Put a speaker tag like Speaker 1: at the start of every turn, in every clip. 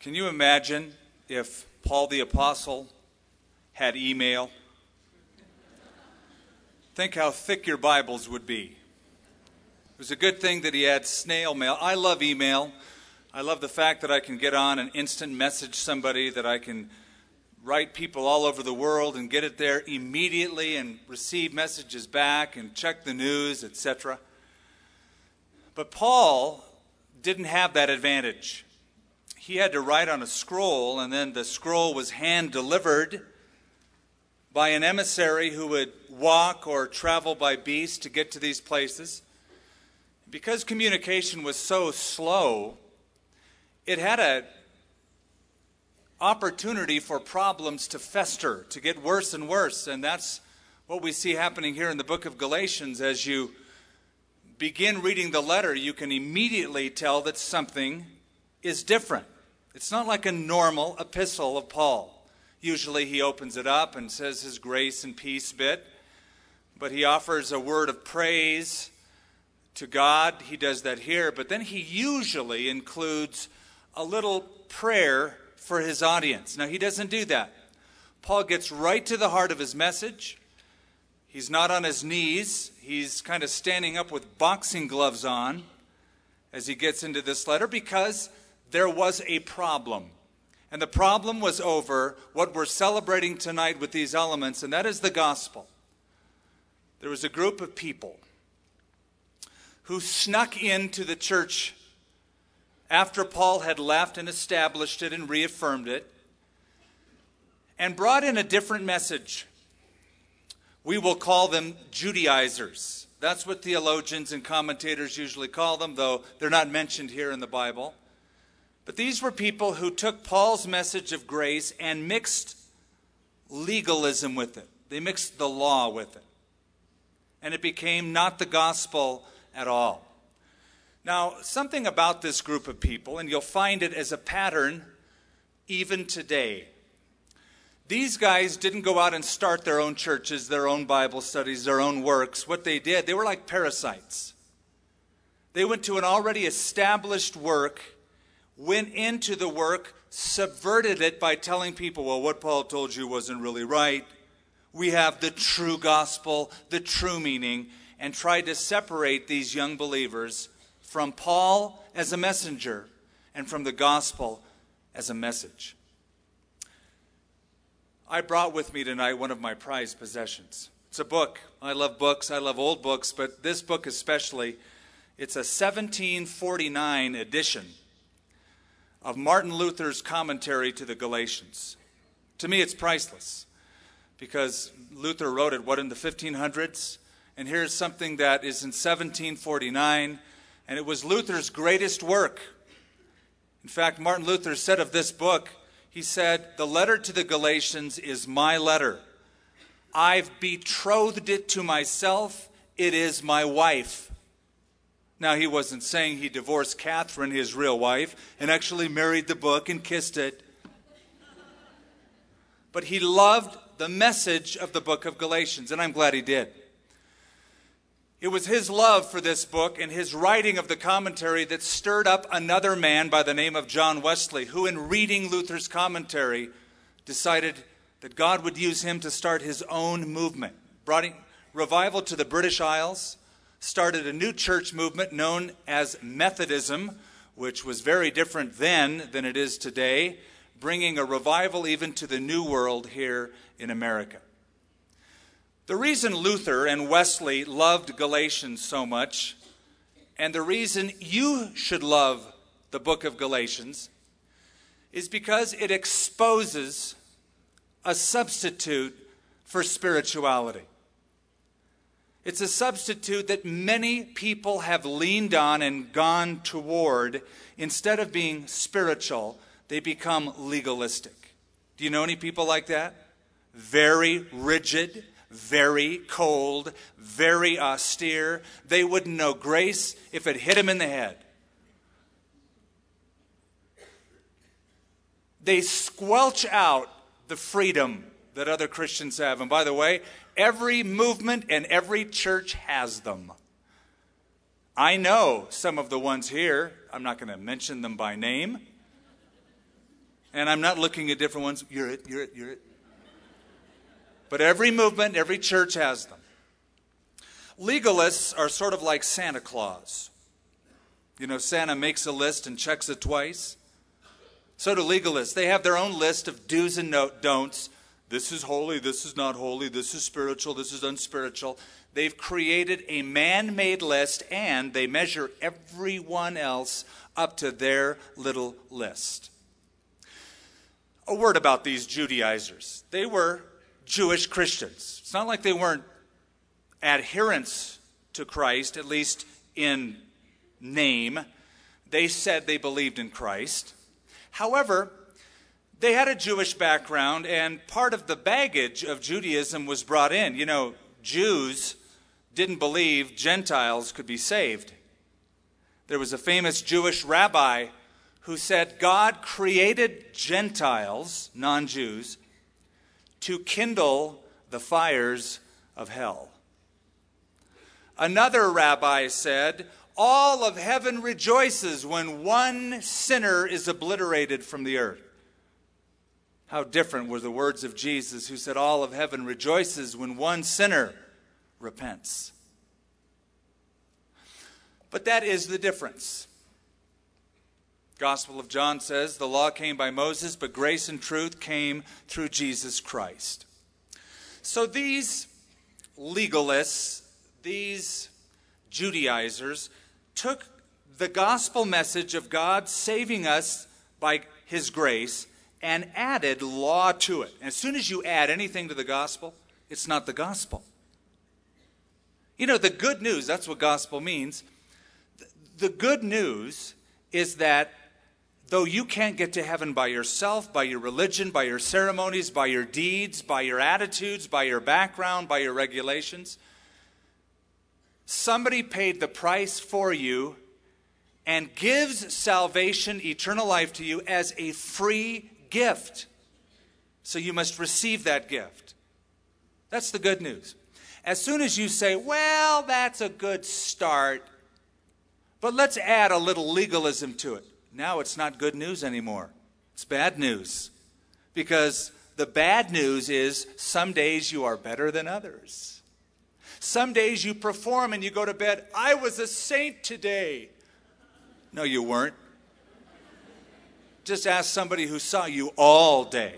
Speaker 1: Can you imagine if Paul the Apostle had email? Think how thick your Bibles would be. It was a good thing that he had snail mail. I love email. I love the fact that I can get on and instant message somebody, that I can write people all over the world and get it there immediately and receive messages back and check the news, etc. But Paul didn't have that advantage. He had to write on a scroll, and then the scroll was hand delivered by an emissary who would walk or travel by beast to get to these places. Because communication was so slow, it had a opportunity for problems to fester, to get worse and worse. And that's what we see happening here in the book of Galatians. As you begin reading the letter, you can immediately tell that something is different. It's not like a normal epistle of Paul. Usually he opens it up and says his grace and peace bit, but he offers a word of praise to God. He does that here, but then he usually includes a little prayer for his audience. Now, he doesn't do that. Paul gets right to the heart of his message. He's not on his knees, he's kind of standing up with boxing gloves on as he gets into this letter because there was a problem. And the problem was over what we're celebrating tonight with these elements, and that is the gospel. There was a group of people who snuck into the church after Paul had left and established it and reaffirmed it, and brought in a different message. We will call them Judaizers. That's what theologians and commentators usually call them, though they're not mentioned here in the Bible. But these were people who took Paul's message of grace and mixed legalism with it. They mixed the law with it. And it became not the gospel at all. Now, something about this group of people, and you'll find it as a pattern even today. These guys didn't go out and start their own churches, their own Bible studies, their own works. What they did, they were like parasites. They went to an already established work, went into the work, subverted it by telling people, well, what Paul told you wasn't really right. We have the true gospel, the true meaning, and tried to separate these young believers from Paul as a messenger and from the gospel as a message. I brought with me tonight one of my prized possessions. It's a book. I love books, I love old books, but this book especially, it's a 1749 edition of Martin Luther's commentary to the Galatians. To me, it's priceless because Luther wrote it, what, in the 1500s? And here's something that is in 1749 and it was Luther's greatest work. In fact, Martin Luther said of this book, he said, The letter to the Galatians is my letter. I've betrothed it to myself. It is my wife. Now, he wasn't saying he divorced Catherine, his real wife, and actually married the book and kissed it. But he loved the message of the book of Galatians, and I'm glad he did. It was his love for this book and his writing of the commentary that stirred up another man by the name of John Wesley, who, in reading Luther's commentary, decided that God would use him to start his own movement, brought revival to the British Isles, started a new church movement known as Methodism, which was very different then than it is today, bringing a revival even to the New World here in America. The reason Luther and Wesley loved Galatians so much, and the reason you should love the book of Galatians, is because it exposes a substitute for spirituality. It's a substitute that many people have leaned on and gone toward. Instead of being spiritual, they become legalistic. Do you know any people like that? Very rigid, very cold, very austere. They wouldn't know grace if it hit them in the head. They squelch out the freedom that other Christians have. And by the way, every movement and every church has them. I know some of the ones here, I'm not going to mention them by name, And I'm not looking at different ones. You're it, you're it, you're it. But every movement, every church has them. Legalists are sort of like Santa Claus. You know, Santa makes a list and checks it twice. So do legalists. They have their own list of do's and don'ts. This is holy, this is not holy, this is spiritual, this is unspiritual. They've created a man made list and they measure everyone else up to their little list. A word about these Judaizers. They were Jewish Christians. It's not like they weren't adherents to Christ, at least in name. They said they believed in Christ. However, they had a Jewish background, and part of the baggage of Judaism was brought in. You know, Jews didn't believe Gentiles could be saved. There was a famous Jewish rabbi who said God created Gentiles, non Jews, to kindle the fires of hell. Another rabbi said, All of heaven rejoices when one sinner is obliterated from the earth. How different were the words of Jesus, who said, All of heaven rejoices when one sinner repents. But that is the difference. Gospel of John says, The law came by Moses, but grace and truth came through Jesus Christ. So these legalists, these Judaizers, took the gospel message of God saving us by his grace and added law to it. as soon as you add anything to the gospel, it's not the gospel. You know, the good news, that's what gospel means. The good news is that though you can't get to heaven by yourself, by your religion, by your ceremonies, by your deeds, by your attitudes, by your background, by your regulations, somebody paid the price for you and gives salvation, eternal life to you as a free gift. So you must receive that gift. That's the good news. As soon as you say, well, that's a good start, but let's add a little legalism to it now it's not good news anymore. It's bad news. Because the bad news is some days you are better than others. Some days you perform and you go to bed, I was a saint today. No, you weren't. Just ask somebody who saw you all day.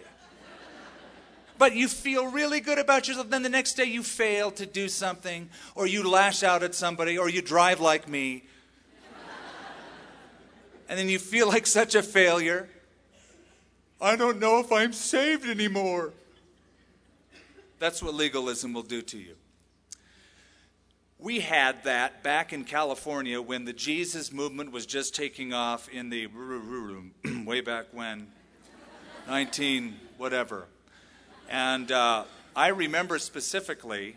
Speaker 1: But you feel really good about yourself. Then the next day you fail to do something, or you lash out at somebody, or you drive like me, and then you feel like such a failure. I don't know if I'm saved anymore. That's what legalism will do to you. We had that back in California when the Jesus movement was just taking off in the way back when, 19 whatever. And uh, I remember specifically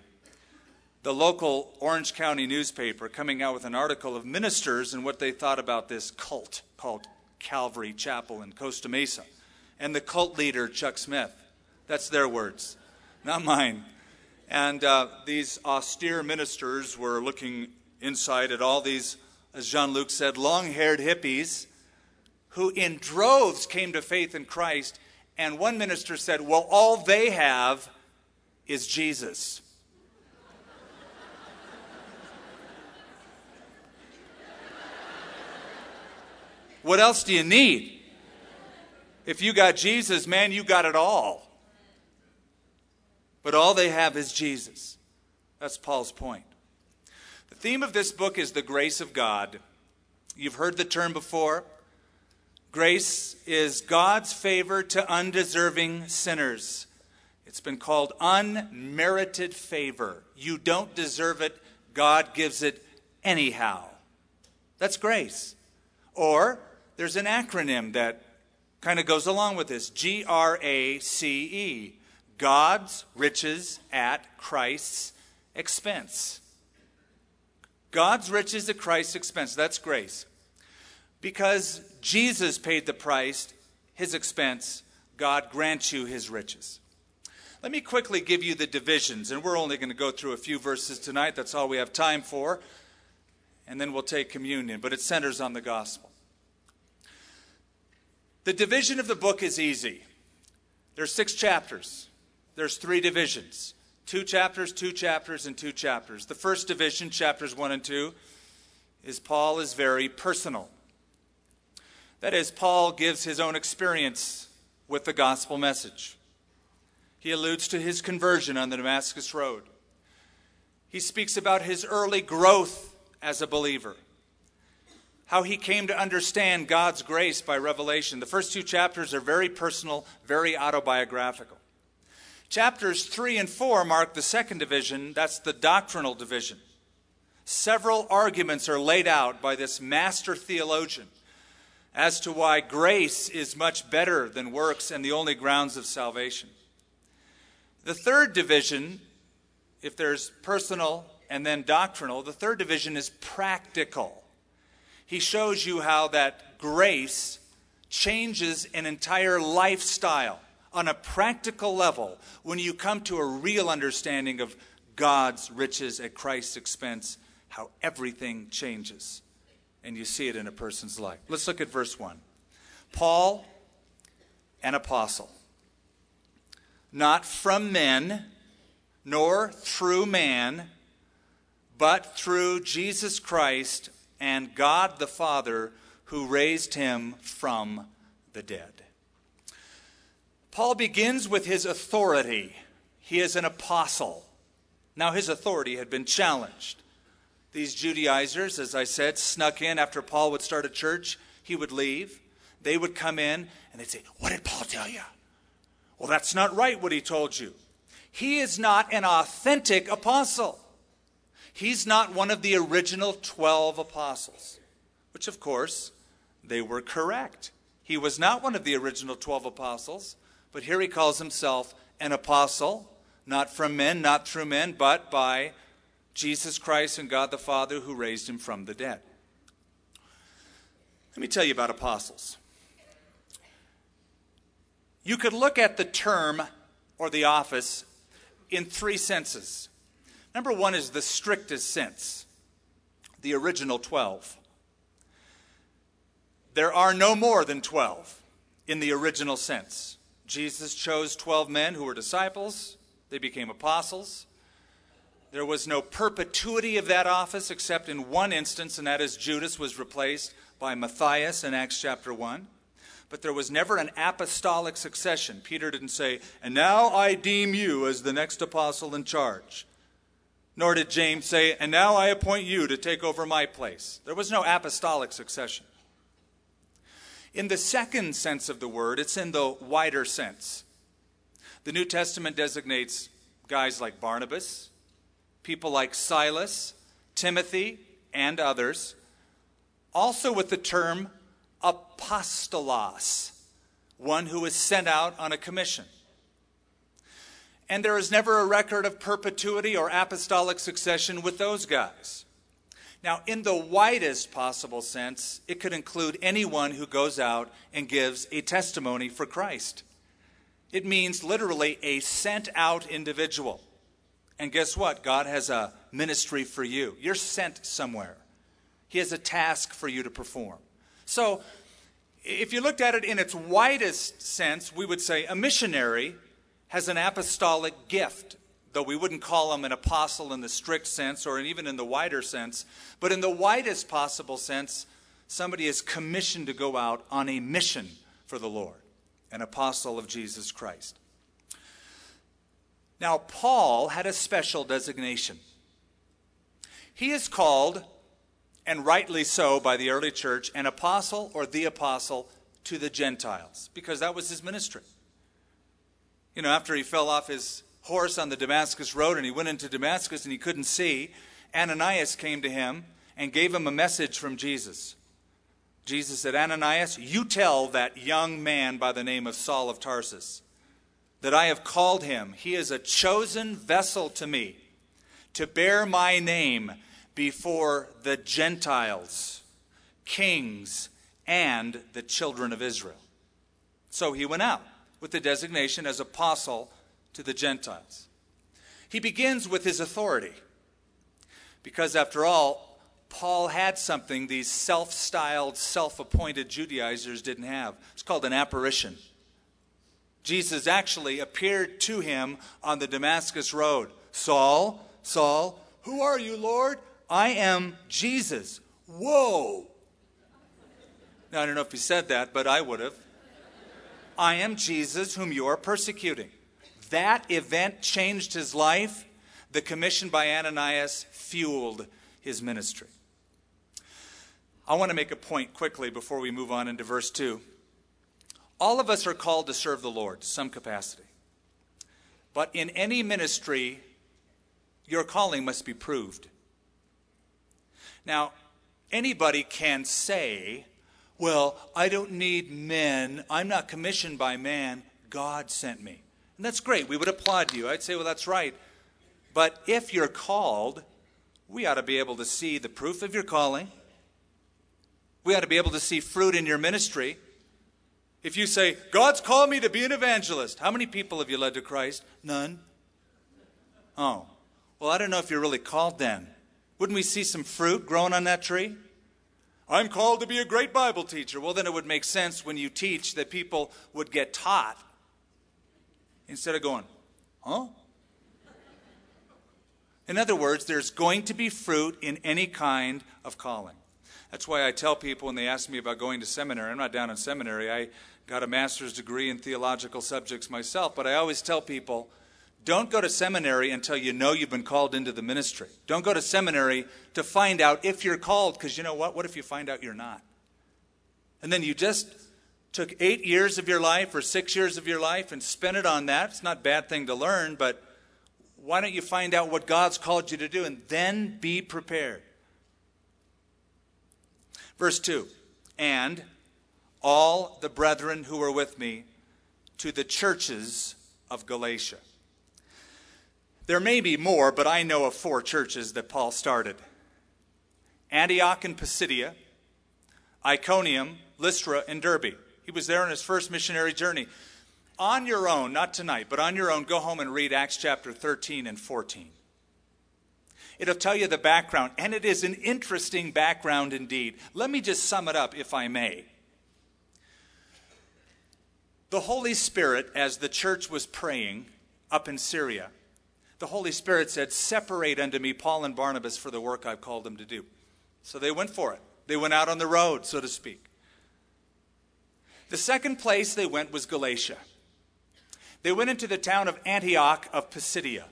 Speaker 1: the local Orange County newspaper coming out with an article of ministers and what they thought about this cult called Calvary Chapel in Costa Mesa. And the cult leader, Chuck Smith. That's their words, not mine. And uh, these austere ministers were looking inside at all these, as Jean Luc said, long haired hippies who in droves came to faith in Christ. And one minister said, Well, all they have is Jesus. What else do you need? If you got Jesus, man, you got it all. But all they have is Jesus. That's Paul's point. The theme of this book is the grace of God. You've heard the term before. Grace is God's favor to undeserving sinners. It's been called unmerited favor. You don't deserve it, God gives it anyhow. That's grace. Or there's an acronym that kind of goes along with this G R A C E God's riches at Christ's expense. God's riches at Christ's expense. That's grace. Because Jesus paid the price, his expense, God grants you his riches. Let me quickly give you the divisions, and we're only going to go through a few verses tonight. That's all we have time for. And then we'll take communion, but it centers on the gospel. The division of the book is easy. There are six chapters. There's three divisions. Two chapters, two chapters, and two chapters. The first division, chapters 1 and 2, is Paul is very personal. That is, Paul gives his own experience with the gospel message. He alludes to his conversion on the Damascus Road. He speaks about his early growth as a believer, how he came to understand God's grace by revelation. The first two chapters are very personal, very autobiographical. Chapters 3 and 4 mark the second division, that's the doctrinal division. Several arguments are laid out by this master theologian as to why grace is much better than works and the only grounds of salvation. The third division, if there's personal and then doctrinal, the third division is practical. He shows you how that grace changes an entire lifestyle on a practical level when you come to a real understanding of God's riches at Christ's expense, how everything changes. And you see it in a person's life. Let's look at verse 1. Paul, an apostle, not from men, nor through man, but through Jesus Christ and God the Father who raised him from the dead. Paul begins with his authority. He is an apostle. Now, his authority had been challenged. These Judaizers, as I said, snuck in after Paul would start a church. He would leave. They would come in and they'd say, What did Paul tell you? Well, that's not right what he told you. He is not an authentic apostle. He's not one of the original 12 apostles, which, of course, they were correct. He was not one of the original 12 apostles. But here he calls himself an apostle, not from men, not through men, but by Jesus Christ and God the Father who raised him from the dead. Let me tell you about apostles. You could look at the term or the office in three senses. Number one is the strictest sense, the original 12. There are no more than 12 in the original sense. Jesus chose 12 men who were disciples, they became apostles. There was no perpetuity of that office except in one instance, and that is Judas was replaced by Matthias in Acts chapter 1. But there was never an apostolic succession. Peter didn't say, And now I deem you as the next apostle in charge. Nor did James say, And now I appoint you to take over my place. There was no apostolic succession. In the second sense of the word, it's in the wider sense. The New Testament designates guys like Barnabas, people like Silas, Timothy, and others, also with the term apostolos, one who is sent out on a commission. And there is never a record of perpetuity or apostolic succession with those guys. Now, in the widest possible sense, it could include anyone who goes out and gives a testimony for Christ. It means literally a sent out individual. And guess what? God has a ministry for you. You're sent somewhere, He has a task for you to perform. So, if you looked at it in its widest sense, we would say a missionary has an apostolic gift though we wouldn't call him an apostle in the strict sense or even in the wider sense, but in the widest possible sense, somebody is commissioned to go out on a mission for the Lord, an apostle of Jesus Christ. Now, Paul had a special designation. He is called, and rightly so by the early church, an apostle or the apostle to the Gentiles, because that was his ministry. You know, after he fell off his horse on the Damascus road and he went into Damascus and he couldn't see, Ananias came to him and gave him a message from Jesus. Jesus said, Ananias, you tell that young man by the name of Saul of Tarsus that I have called him. He is a chosen vessel to me to bear my name before the Gentiles, kings, and the children of Israel. So he went out with the designation as apostle to the Gentiles. He begins with his authority. Because after all, Paul had something these self styled, self appointed Judaizers didn't have. It's called an apparition. Jesus actually appeared to him on the Damascus Road. Saul, Saul, who are you, Lord? I am Jesus. Whoa. Now, I don't know if he said that, but I would have. I am Jesus whom you are persecuting. That event changed his life. The commission by Ananias fueled his ministry. I want to make a point quickly before we move on into verse 2. All of us are called to serve the Lord to some capacity. But in any ministry, your calling must be proved. Now, anybody can say, Well, I don't need men. I'm not commissioned by man. God sent me. And that's great. We would applaud you. I'd say, Well, that's right. But if you're called, we ought to be able to see the proof of your calling. We ought to be able to see fruit in your ministry. If you say, God's called me to be an evangelist, how many people have you led to Christ? None. Oh, well, I don't know if you're really called then. Wouldn't we see some fruit growing on that tree? I'm called to be a great Bible teacher. Well, then it would make sense when you teach that people would get taught instead of going, huh? In other words, there's going to be fruit in any kind of calling. That's why I tell people when they ask me about going to seminary, I'm not down in seminary. I got a master's degree in theological subjects myself, but I always tell people don't go to seminary until you know you've been called into the ministry. Don't go to seminary to find out if you're called, because you know what? What if you find out you're not? And then you just took eight years of your life or six years of your life and spent it on that. It's not a bad thing to learn, but why don't you find out what God's called you to do and then be prepared? Verse 2 And all the brethren who were with me to the churches of Galatia. There may be more, but I know of four churches that Paul started Antioch and Pisidia, Iconium, Lystra, and Derbe. He was there on his first missionary journey. On your own, not tonight, but on your own, go home and read Acts chapter 13 and 14. It'll tell you the background, and it is an interesting background indeed. Let me just sum it up, if I may. The Holy Spirit, as the church was praying up in Syria, the Holy Spirit said, Separate unto me Paul and Barnabas for the work I've called them to do. So they went for it. They went out on the road, so to speak. The second place they went was Galatia. They went into the town of Antioch of Pisidia.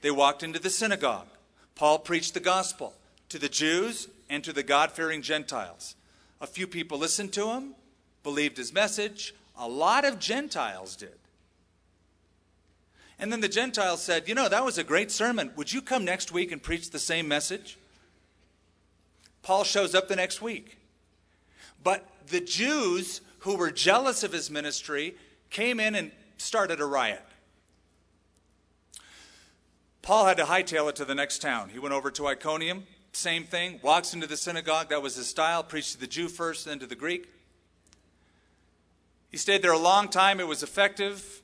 Speaker 1: They walked into the synagogue. Paul preached the gospel to the Jews and to the God fearing Gentiles. A few people listened to him, believed his message. A lot of Gentiles did. And then the Gentiles said, You know, that was a great sermon. Would you come next week and preach the same message? Paul shows up the next week. But the Jews who were jealous of his ministry came in and started a riot. Paul had to hightail it to the next town. He went over to Iconium, same thing, walks into the synagogue. That was his style, preached to the Jew first, then to the Greek. He stayed there a long time. It was effective.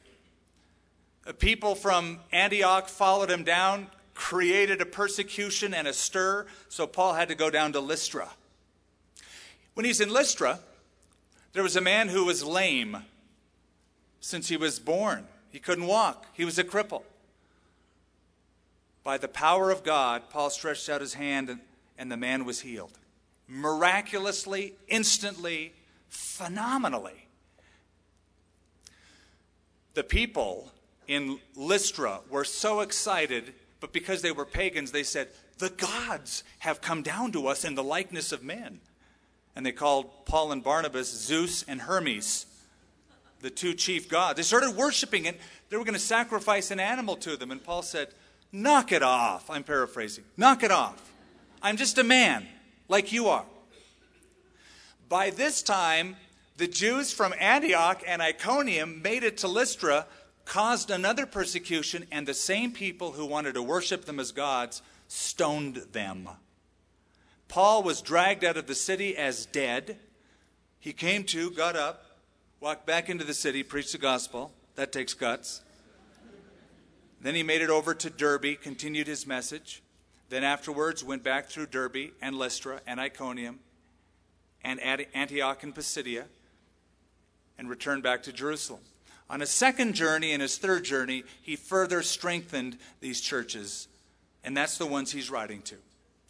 Speaker 1: People from Antioch followed him down, created a persecution and a stir, so Paul had to go down to Lystra. When he's in Lystra, there was a man who was lame since he was born. He couldn't walk, he was a cripple. By the power of God, Paul stretched out his hand and, and the man was healed. Miraculously, instantly, phenomenally. The people in Lystra were so excited, but because they were pagans, they said, The gods have come down to us in the likeness of men. And they called Paul and Barnabas Zeus and Hermes the two chief gods. They started worshiping it. They were going to sacrifice an animal to them. And Paul said, Knock it off. I'm paraphrasing. Knock it off. I'm just a man like you are. By this time, the Jews from Antioch and Iconium made it to Lystra, caused another persecution, and the same people who wanted to worship them as gods stoned them. Paul was dragged out of the city as dead. He came to, got up, walked back into the city, preached the gospel. That takes guts. Then he made it over to Derbe, continued his message. Then afterwards went back through Derbe and Lystra and Iconium and Antioch and Pisidia and returned back to Jerusalem. On his second journey and his third journey, he further strengthened these churches, and that's the ones he's writing to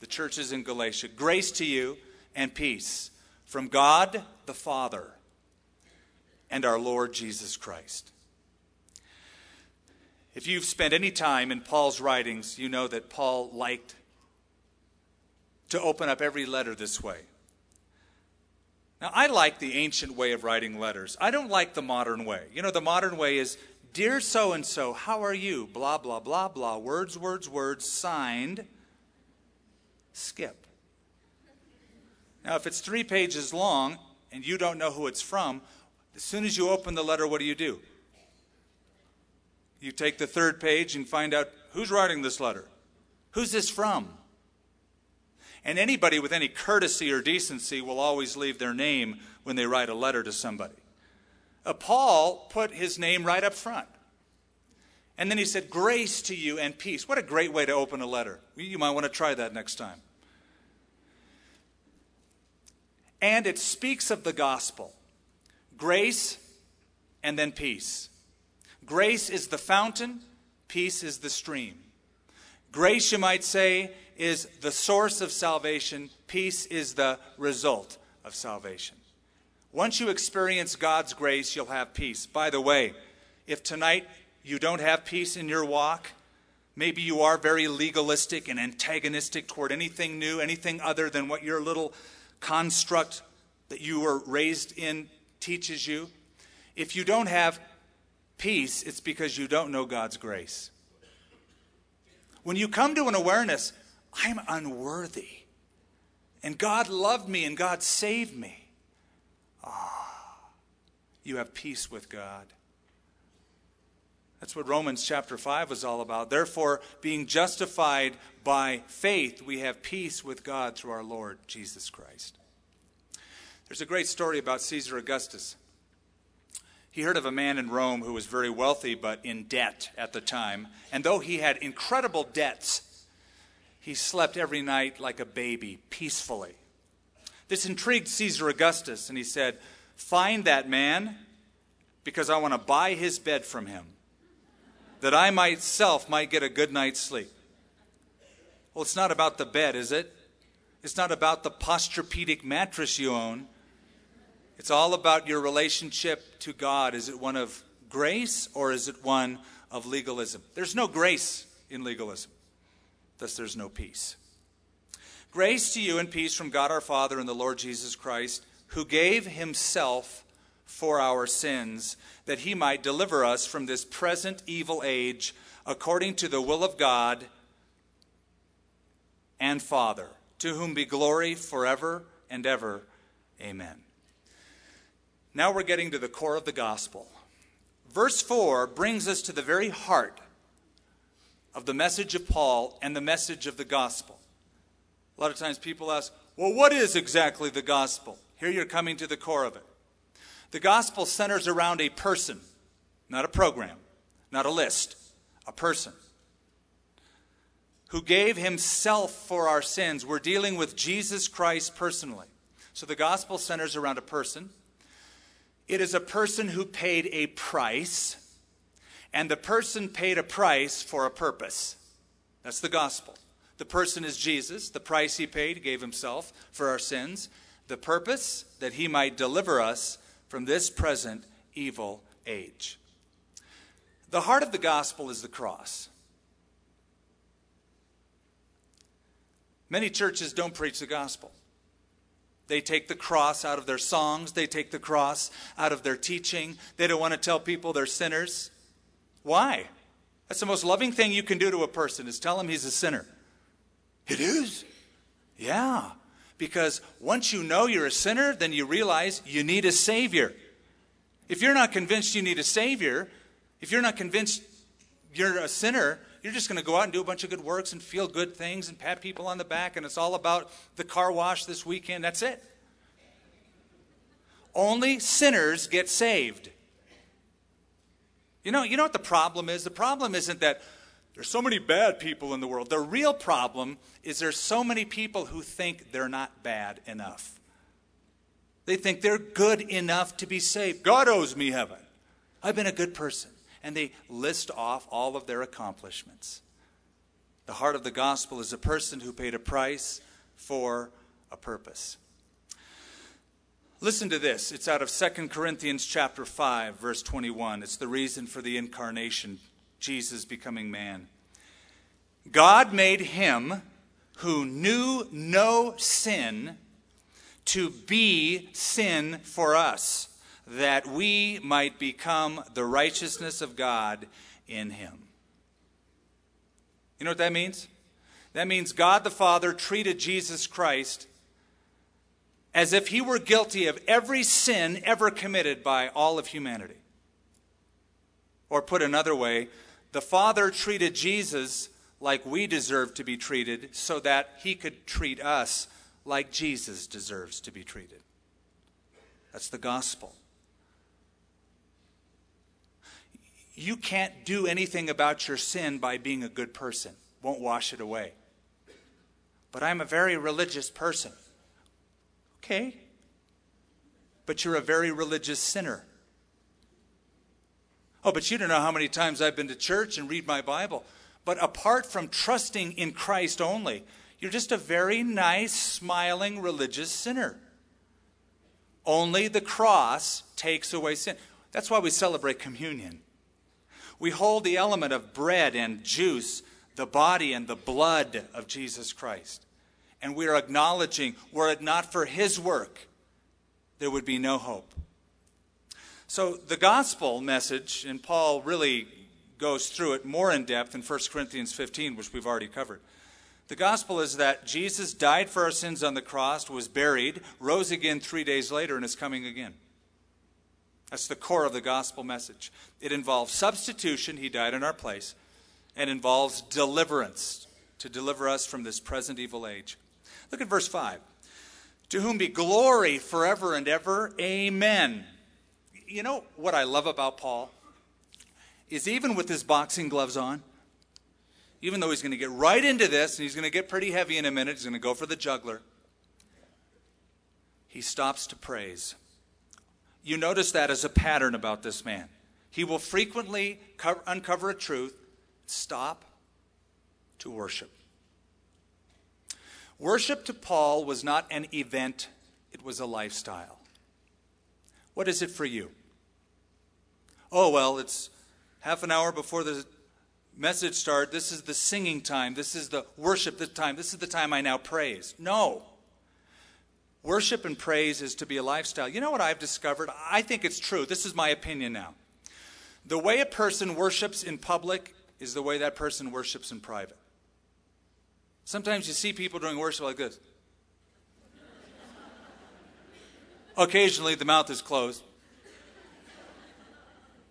Speaker 1: the churches in Galatia. Grace to you and peace from God the Father and our Lord Jesus Christ. If you've spent any time in Paul's writings, you know that Paul liked to open up every letter this way. Now, I like the ancient way of writing letters. I don't like the modern way. You know, the modern way is, Dear so and so, how are you? Blah, blah, blah, blah. Words, words, words, signed, skip. Now, if it's three pages long and you don't know who it's from, as soon as you open the letter, what do you do? You take the third page and find out who's writing this letter. Who's this from? And anybody with any courtesy or decency will always leave their name when they write a letter to somebody. Uh, Paul put his name right up front. And then he said, Grace to you and peace. What a great way to open a letter. You might want to try that next time. And it speaks of the gospel grace and then peace. Grace is the fountain, peace is the stream. Grace, you might say, is the source of salvation, peace is the result of salvation. Once you experience God's grace, you'll have peace. By the way, if tonight you don't have peace in your walk, maybe you are very legalistic and antagonistic toward anything new, anything other than what your little construct that you were raised in teaches you. If you don't have peace, it's because you don't know God's grace. When you come to an awareness, I'm unworthy. And God loved me and God saved me. Ah, you have peace with God. That's what Romans chapter 5 was all about. Therefore, being justified by faith, we have peace with God through our Lord Jesus Christ. There's a great story about Caesar Augustus. He heard of a man in Rome who was very wealthy but in debt at the time. And though he had incredible debts, he slept every night like a baby, peacefully. This intrigued Caesar Augustus, and he said, Find that man because I want to buy his bed from him, that I myself might get a good night's sleep. Well, it's not about the bed, is it? It's not about the Posturepedic mattress you own. It's all about your relationship to God. Is it one of grace or is it one of legalism? There's no grace in legalism. Thus, there's no peace. Grace to you and peace from God our Father and the Lord Jesus Christ, who gave himself for our sins, that he might deliver us from this present evil age, according to the will of God and Father, to whom be glory forever and ever. Amen. Now we're getting to the core of the gospel. Verse 4 brings us to the very heart of the message of Paul and the message of the gospel. A lot of times people ask, well, what is exactly the gospel? Here you're coming to the core of it. The gospel centers around a person, not a program, not a list, a person who gave himself for our sins. We're dealing with Jesus Christ personally. So the gospel centers around a person. It is a person who paid a price and the person paid a price for a purpose. That's the gospel. The person is Jesus. The price he paid, gave himself for our sins. The purpose, that he might deliver us from this present evil age. The heart of the gospel is the cross. Many churches don't preach the gospel. They take the cross out of their songs, they take the cross out of their teaching. They don't want to tell people they're sinners. Why? That's the most loving thing you can do to a person is tell him he's a sinner. It is? Yeah. Because once you know you're a sinner, then you realize you need a Savior. If you're not convinced you need a Savior, if you're not convinced you're a sinner, you're just going to go out and do a bunch of good works and feel good things and pat people on the back, and it's all about the car wash this weekend. That's it. Only sinners get saved. You know, you know what the problem is? The problem isn't that There's so many bad people in the world. The real problem is there's so many people who think they're not bad enough. They think they're good enough to be saved. God owes me heaven. I've been a good person. And they list off all of their accomplishments. The heart of the gospel is a person who paid a price for a purpose. Listen to this. It's out of 2 Corinthians chapter 5 verse 21. It's the reason for the incarnation, Jesus becoming man. God made him who knew no sin to be sin for us, that we might become the righteousness of God in him. You know what that means? That means God the Father treated Jesus Christ as if he were guilty of every sin ever committed by all of humanity. Or put another way, the Father treated Jesus like we deserve to be treated so that he could treat us like Jesus deserves to be treated. That's the gospel. You can't do anything about your sin by being a good person, won't wash it away. But I'm a very religious person. Okay. But you're a very religious sinner. Oh, but you don't know how many times I've been to church and read my Bible. But apart from trusting in Christ only, you're just a very nice, smiling, religious sinner. Only the cross takes away sin. That's why we celebrate communion. We hold the element of bread and juice, the body and the blood of Jesus Christ and we are acknowledging were it not for his work, there would be no hope. So the gospel message, and Paul really goes through it more in depth in 1 Corinthians 15, which we've already covered. The gospel is that Jesus died for our sins on the cross, was buried, rose again three days later, and is coming again. That's the core of the gospel message. It involves substitution, he died in our place, and involves deliverance, to deliver us from this present evil age. Look at verse 5. To whom be glory forever and ever. Amen. You know what I love about Paul? Is even with his boxing gloves on, even though he's going to get right into this and he's going to get pretty heavy in a minute, he's going to go for the juggler, he stops to praise. You notice that as a pattern about this man. He will frequently cover, uncover a truth, stop to worship. Worship to Paul was not an event, it was a lifestyle. What is it for you? Oh, well, it's half an hour before the message start. This is the singing time. This is the worship the time. This is the time I now praise. No. Worship and praise is to be a lifestyle. You know what I've discovered? I think it's true. This is my opinion now. The way a person worships in public is the way that person worships in private. Sometimes you see people doing worship like this. Occasionally, the mouth is closed.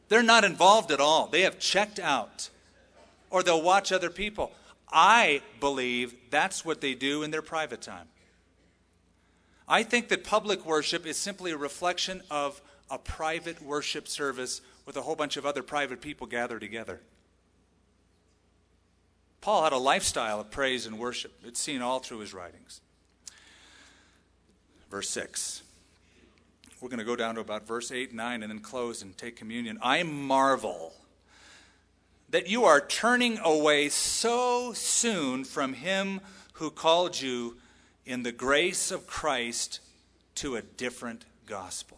Speaker 1: They're not involved at all. They have checked out. Or they'll watch other people. I believe that's what they do in their private time. I think that public worship is simply a reflection of a private worship service with a whole bunch of other private people gathered together. Paul had a lifestyle of praise and worship. It's seen all through his writings. Verse 6. We're going to go down to about verse 8, 9, and then close and take communion. I marvel that you are turning away so soon from him who called you in the grace of Christ to a different gospel.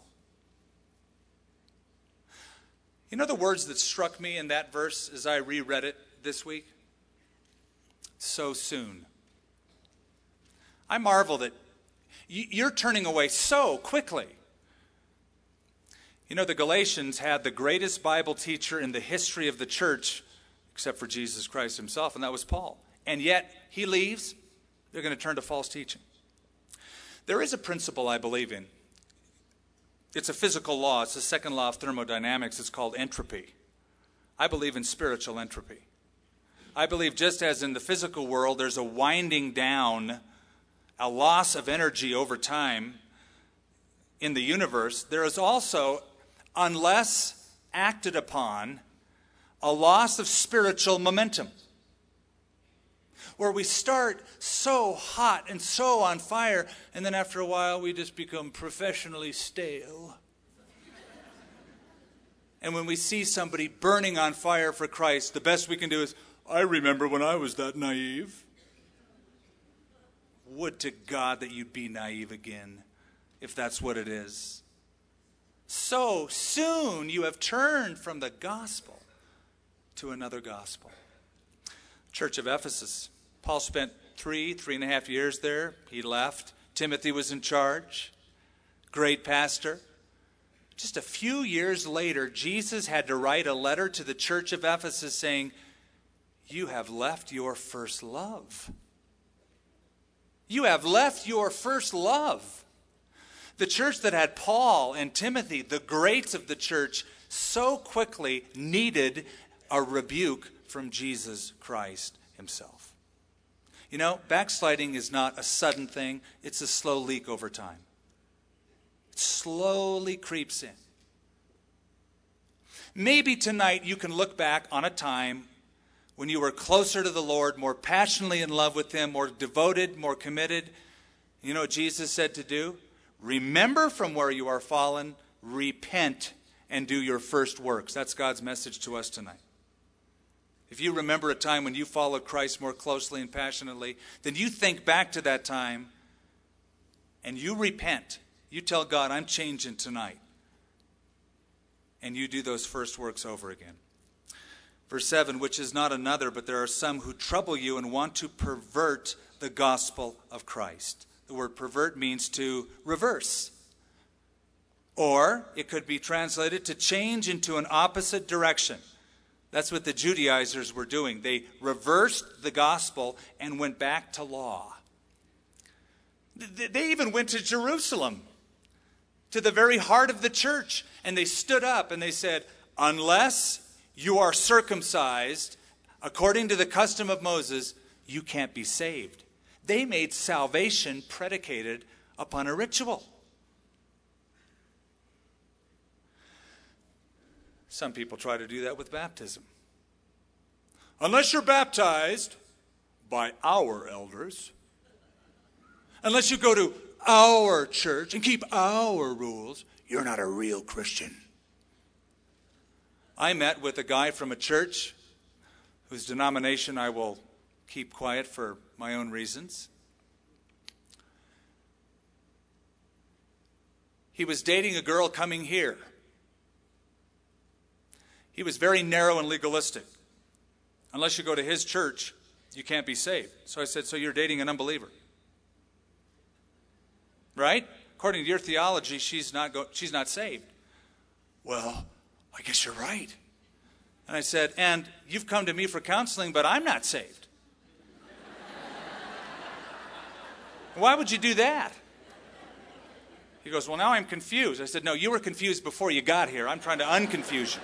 Speaker 1: You know the words that struck me in that verse as I reread it this week? so soon. I marvel that you're turning away so quickly. You know, the Galatians had the greatest Bible teacher in the history of the church, except for Jesus Christ himself, and that was Paul. And yet, he leaves, they're going to turn to false teaching. There is a principle I believe in. It's a physical law, it's the second law of thermodynamics. It's called entropy. I believe in spiritual entropy. I believe just as in the physical world, there's a winding down, a loss of energy over time in the universe, there is also, unless acted upon, a loss of spiritual momentum. where we start so hot and so on fire, and then after a while we just become professionally stale. and when we see somebody burning on fire for Christ, the best we can do is, I remember when I was that naive. Would to God that you'd be naive again, if that's what it is. So soon you have turned from the gospel to another gospel. Church of Ephesus. Paul spent three, three and a half years there. He left. Timothy was in charge. Great pastor. Just a few years later, Jesus had to write a letter to the church of Ephesus saying, You have left your first love. You have left your first love. The church that had Paul and Timothy, the greats of the church, so quickly needed a rebuke from Jesus Christ himself. You know, backsliding is not a sudden thing, it's a slow leak over time. It slowly creeps in. Maybe tonight you can look back on a time when you were closer to the Lord, more passionately in love with Him, more devoted, more committed. You know what Jesus said to do? Remember from where you are fallen, repent, and do your first works. That's God's message to us tonight. If you remember a time when you followed Christ more closely and passionately, then you think back to that time and you repent. You tell God, I'm changing tonight. And you do those first works over again. Verse 7 which is not another, but there are some who trouble you and want to pervert the gospel of Christ. The word pervert means to reverse. Or it could be translated to change into an opposite direction. That's what the Judaizers were doing. They reversed the gospel and went back to law. They even went to Jerusalem, to the very heart of the church, and they stood up and they said, Unless you are circumcised according to the custom of Moses, you can't be saved. They made salvation predicated upon a ritual. Some people try to do that with baptism. Unless you're baptized by our elders, unless you go to our church and keep our rules, you're not a real Christian. I met with a guy from a church whose denomination I will keep quiet for my own reasons. He was dating a girl coming here. He was very narrow and legalistic. Unless you go to his church, you can't be saved. So I said, So you're dating an unbeliever? Right? According to your theology, she's not, go- she's not saved. Well, I guess you're right. And I said, And you've come to me for counseling, but I'm not saved. Why would you do that? He goes, Well, now I'm confused. I said, No, you were confused before you got here. I'm trying to unconfuse you.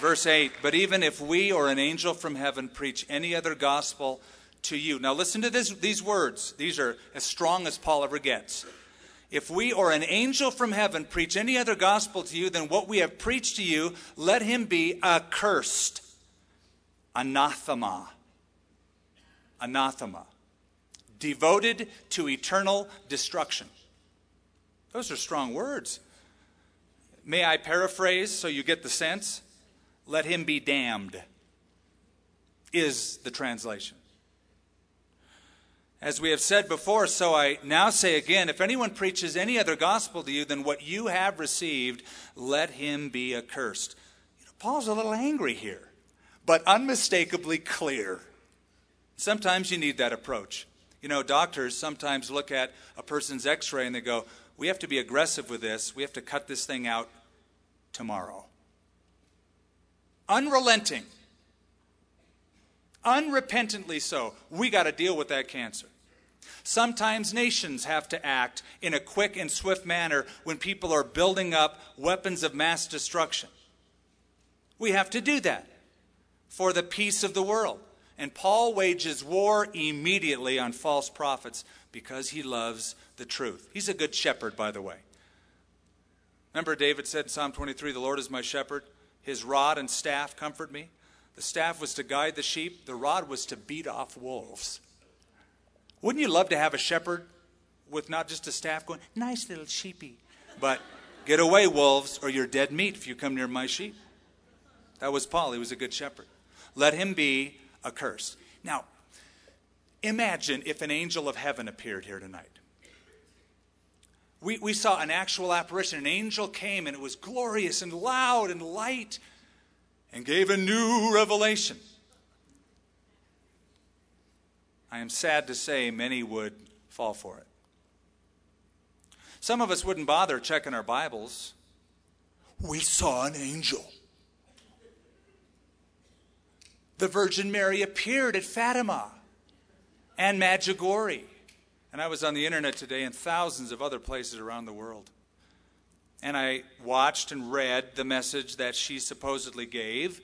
Speaker 1: Verse 8 But even if we or an angel from heaven preach any other gospel to you. Now, listen to this, these words. These are as strong as Paul ever gets. If we or an angel from heaven preach any other gospel to you than what we have preached to you, let him be accursed. Anathema. Anathema. Devoted to eternal destruction. Those are strong words. May I paraphrase so you get the sense? Let him be damned, is the translation. As we have said before, so I now say again if anyone preaches any other gospel to you than what you have received, let him be accursed. You know, Paul's a little angry here, but unmistakably clear. Sometimes you need that approach. You know, doctors sometimes look at a person's x ray and they go, We have to be aggressive with this. We have to cut this thing out tomorrow. Unrelenting unrepentantly so. We got to deal with that cancer. Sometimes nations have to act in a quick and swift manner when people are building up weapons of mass destruction. We have to do that for the peace of the world. And Paul wages war immediately on false prophets because he loves the truth. He's a good shepherd, by the way. Remember, David said in Psalm 23, The Lord is my shepherd, his rod and staff comfort me. The staff was to guide the sheep, the rod was to beat off wolves. Wouldn't you love to have a shepherd with not just a staff going, nice little sheepy, but get away, wolves, or you're dead meat if you come near my sheep? That was Paul. He was a good shepherd. Let him be accursed. Now, imagine if an angel of heaven appeared here tonight. We, we saw an actual apparition. An angel came and it was glorious and loud and light and gave a new revelation. I am sad to say many would fall for it. Some of us wouldn't bother checking our Bibles. We saw an angel. The Virgin Mary appeared at Fatima and Medjugorje. And I was on the internet today and thousands of other places around the world. And I watched and read the message that she supposedly gave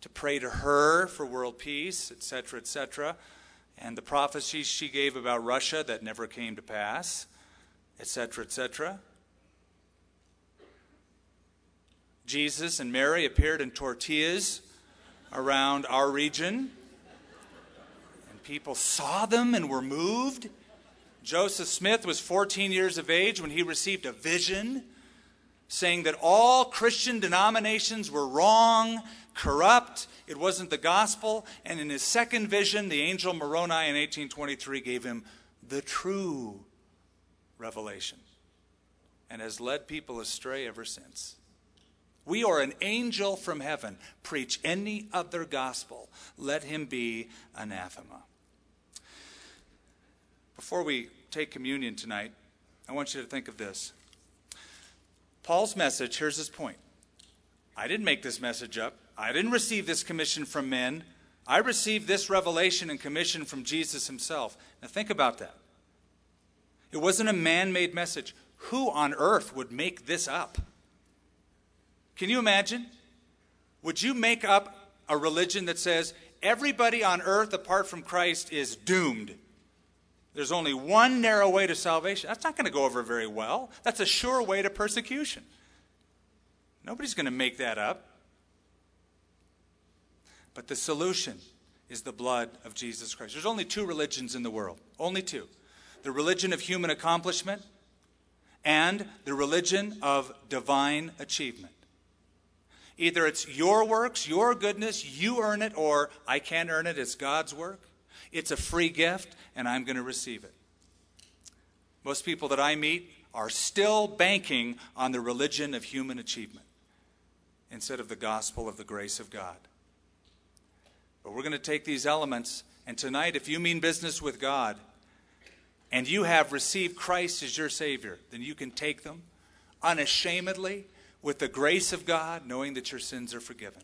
Speaker 1: to pray to her for world peace, etc., etc., and the prophecies she gave about Russia that never came to pass, etc., etc. Jesus and Mary appeared in tortillas around our region, and people saw them and were moved. Joseph Smith was 14 years of age when he received a vision saying that all Christian denominations were wrong, corrupt, it wasn't the gospel. And in his second vision, the angel Moroni in 1823 gave him the true revelation and has led people astray ever since. We are an angel from heaven. Preach any other gospel. Let him be anathema. Before we take communion tonight, I want you to think of this. Paul's message, here's his point. I didn't make this message up. I didn't receive this commission from men. I received this revelation and commission from Jesus himself. Now think about that. It wasn't a man made message. Who on earth would make this up? Can you imagine? Would you make up a religion that says everybody on earth apart from Christ is doomed? There's only one narrow way to salvation. That's not going to go over very well. That's a sure way to persecution. Nobody's going to make that up. But the solution is the blood of Jesus Christ. There's only two religions in the world, only two the religion of human accomplishment and the religion of divine achievement. Either it's your works, your goodness, you earn it, or I can't earn it, it's God's work. It's a free gift, and I'm going to receive it. Most people that I meet are still banking on the religion of human achievement instead of the gospel of the grace of God. But we're going to take these elements, and tonight, if you mean business with God and you have received Christ as your Savior, then you can take them unashamedly with the grace of God, knowing that your sins are forgiven.